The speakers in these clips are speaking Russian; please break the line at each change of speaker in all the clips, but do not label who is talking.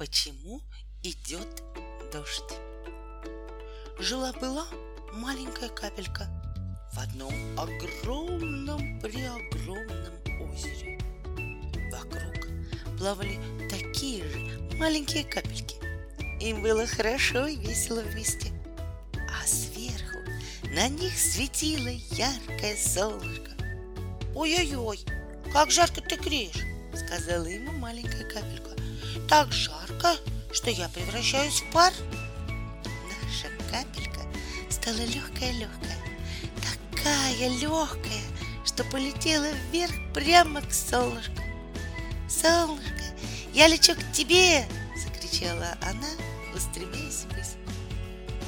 Почему идет дождь? Жила-была маленькая капелька в одном огромном преогромном озере. Вокруг плавали такие же маленькие капельки. Им было хорошо и весело вместе. А сверху на них светило яркое солнышко.
«Ой-ой-ой, как жарко ты греешь!»
— сказала ему маленькая капелька.
«Так жарко, что я превращаюсь в пар!»
Наша капелька стала легкая-легкая, такая легкая, что полетела вверх прямо к солнышку. «Солнышко, я лечу к тебе!» — закричала она, устремяясь ввысь.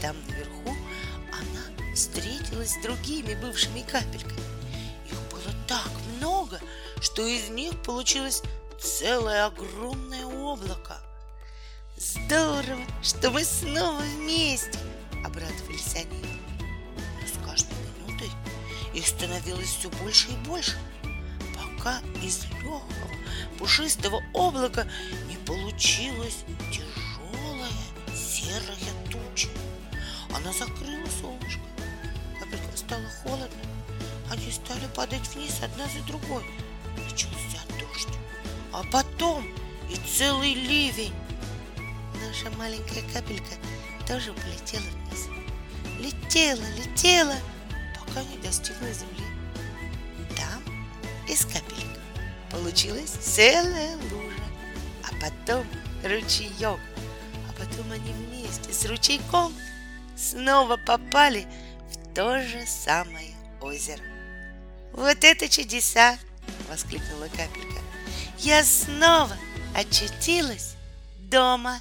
Там наверху она встретилась с другими бывшими капельками. Их было так много, что из них получилось целое огромное облако. Здорово, что мы снова вместе, обрадовались они.
Но с каждой минутой их становилось все больше и больше, пока из легкого пушистого облака не получилась тяжелая серая туча. Она закрыла солнышко. Капелька стало холодно. Они стали падать вниз одна за другой. Начался. А потом и целый ливень.
Наша маленькая капелька тоже полетела вниз. Летела, летела, пока не достигла земли. Там из капелек получилась целая лужа, а потом ручеек, а потом они вместе с ручейком снова попали в то же самое озеро. Вот это чудеса! воскликнула капелька. Я снова очутилась дома.